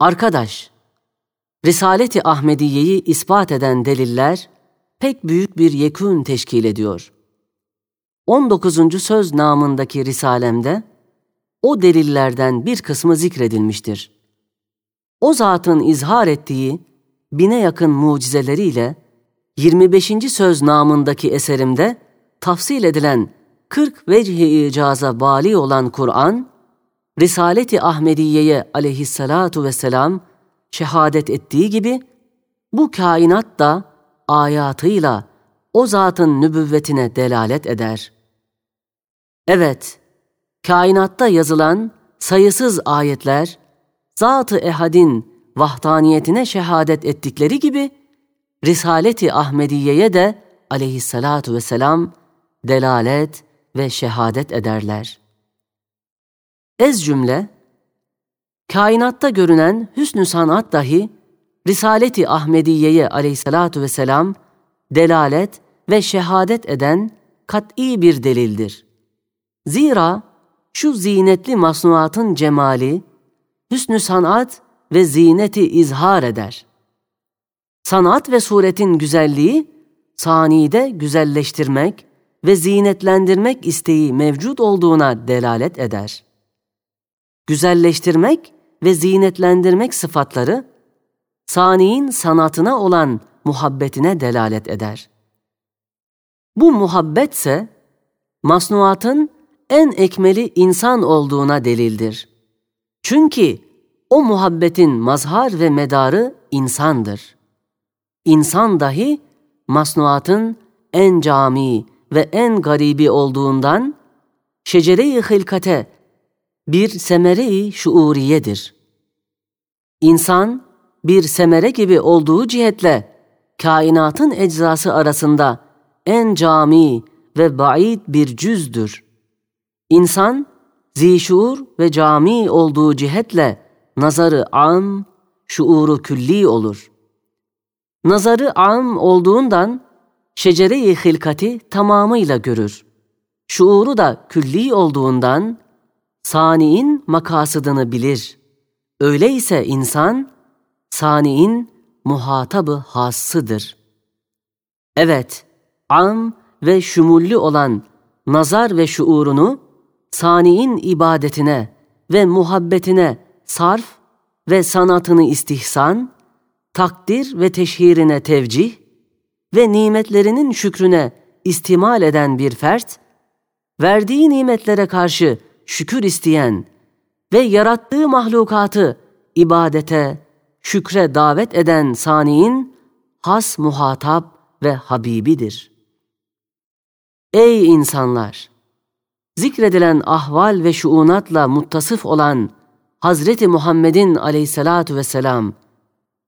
Arkadaş, Risaleti Ahmediye'yi ispat eden deliller pek büyük bir yekûn teşkil ediyor. 19. söz namındaki risalemde o delillerden bir kısmı zikredilmiştir. O zatın izhar ettiği bine yakın mucizeleriyle 25. söz namındaki eserimde tafsil edilen 40 vecih-i icaza bali olan Kur'an, Risaleti Ahmediye'ye aleyhissalatu vesselam şehadet ettiği gibi, bu kainat da ayatıyla o zatın nübüvvetine delalet eder. Evet, kainatta yazılan sayısız ayetler, Zat-ı Ehad'in vahdaniyetine şehadet ettikleri gibi, Risaleti Ahmediye'ye de aleyhissalatu vesselam delalet ve şehadet ederler. Ez cümle, kainatta görünen hüsnü sanat dahi Risaleti Ahmediye'ye aleyhissalatu vesselam delalet ve şehadet eden kat'i bir delildir. Zira şu zinetli masnuatın cemali, hüsnü sanat ve zineti izhar eder. Sanat ve suretin güzelliği, sanide güzelleştirmek ve zinetlendirmek isteği mevcut olduğuna delalet eder. Güzelleştirmek ve zinetlendirmek sıfatları, saniyin sanatına olan muhabbetine delalet eder. Bu muhabbetse, masnuatın en ekmeli insan olduğuna delildir. Çünkü o muhabbetin mazhar ve medarı insandır. İnsan dahi masnuatın en cami ve en garibi olduğundan şecere-i hilkate bir semere-i şuuriyedir. İnsan bir semere gibi olduğu cihetle kainatın eczası arasında en cami ve ba'id bir cüzdür. İnsan zişuur ve cami olduğu cihetle nazarı am, şuuru külli olur. Nazarı am olduğundan şecere-i hilkati tamamıyla görür. Şuuru da külli olduğundan saniin makasıdını bilir. Öyleyse insan saniin muhatabı hassıdır. Evet, am ve şumulli olan nazar ve şuurunu saniin ibadetine ve muhabbetine sarf ve sanatını istihsan, takdir ve teşhirine tevcih ve nimetlerinin şükrüne istimal eden bir fert, verdiği nimetlere karşı şükür isteyen ve yarattığı mahlukatı ibadete, şükre davet eden saniin has muhatap ve habibidir. Ey insanlar! Zikredilen ahval ve şuunatla muttasıf olan Hazreti Muhammed'in aleyhissalatu vesselam,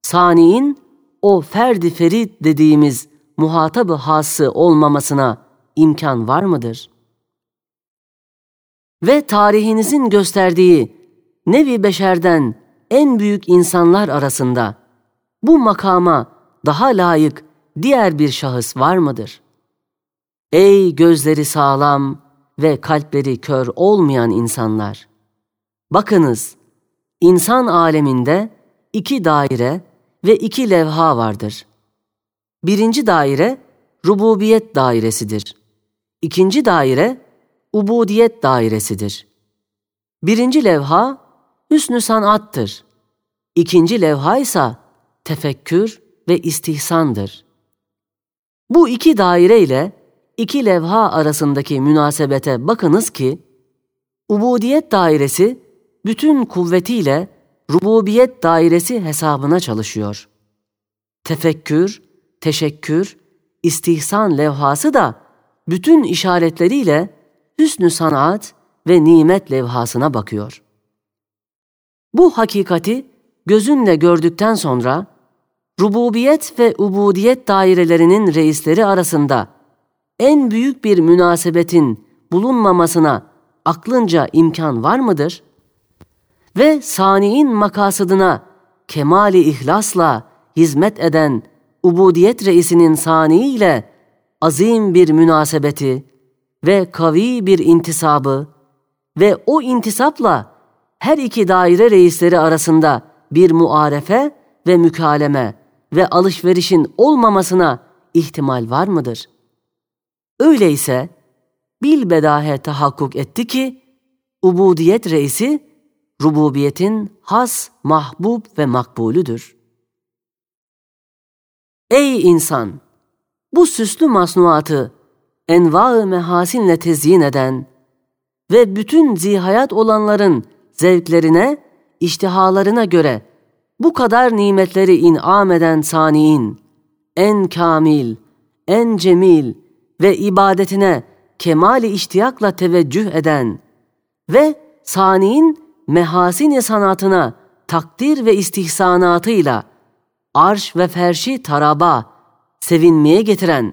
saniin o ferdi ferit dediğimiz muhatabı hası olmamasına imkan var mıdır? Ve tarihinizin gösterdiği nevi beşerden en büyük insanlar arasında bu makama daha layık diğer bir şahıs var mıdır? Ey gözleri sağlam ve kalpleri kör olmayan insanlar! Bakınız, insan aleminde iki daire ve iki levha vardır. Birinci daire rububiyet dairesidir. İkinci daire ubudiyet dairesidir. Birinci levha hüsnü sanattır. İkinci levha ise tefekkür ve istihsandır. Bu iki daire ile iki levha arasındaki münasebete bakınız ki, ubudiyet dairesi bütün kuvvetiyle rububiyet dairesi hesabına çalışıyor. Tefekkür, teşekkür, istihsan levhası da bütün işaretleriyle hüsnü sanat ve nimet levhasına bakıyor. Bu hakikati gözünle gördükten sonra rububiyet ve ubudiyet dairelerinin reisleri arasında en büyük bir münasebetin bulunmamasına aklınca imkan var mıdır? Ve saniin makasıdına kemali ihlasla hizmet eden ubudiyet reisinin sani azim bir münasebeti ve kavi bir intisabı ve o intisapla her iki daire reisleri arasında bir muarefe ve mükaleme ve alışverişin olmamasına ihtimal var mıdır? Öyleyse bilbedahe tahakkuk etti ki ubudiyet reisi rububiyetin has, mahbub ve makbulüdür. Ey insan! Bu süslü masnuatı enva-ı mehasinle tezyin eden ve bütün zihayat olanların zevklerine, iştihalarına göre bu kadar nimetleri inam eden saniin, en kamil, en cemil ve ibadetine kemali iştiyakla teveccüh eden ve saniin mehasin sanatına takdir ve istihsanatıyla arş ve ferşi taraba, sevinmeye getiren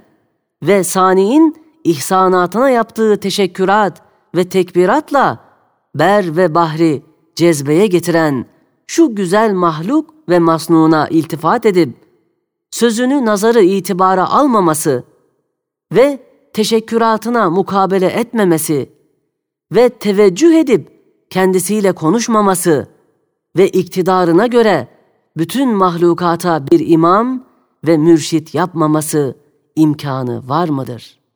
ve saniin ihsanatına yaptığı teşekkürat ve tekbiratla ber ve bahri cezbeye getiren şu güzel mahluk ve masnuna iltifat edip sözünü nazarı itibara almaması ve teşekküratına mukabele etmemesi ve teveccüh edip kendisiyle konuşmaması ve iktidarına göre bütün mahlukata bir imam ve mürşit yapmaması imkanı var mıdır?''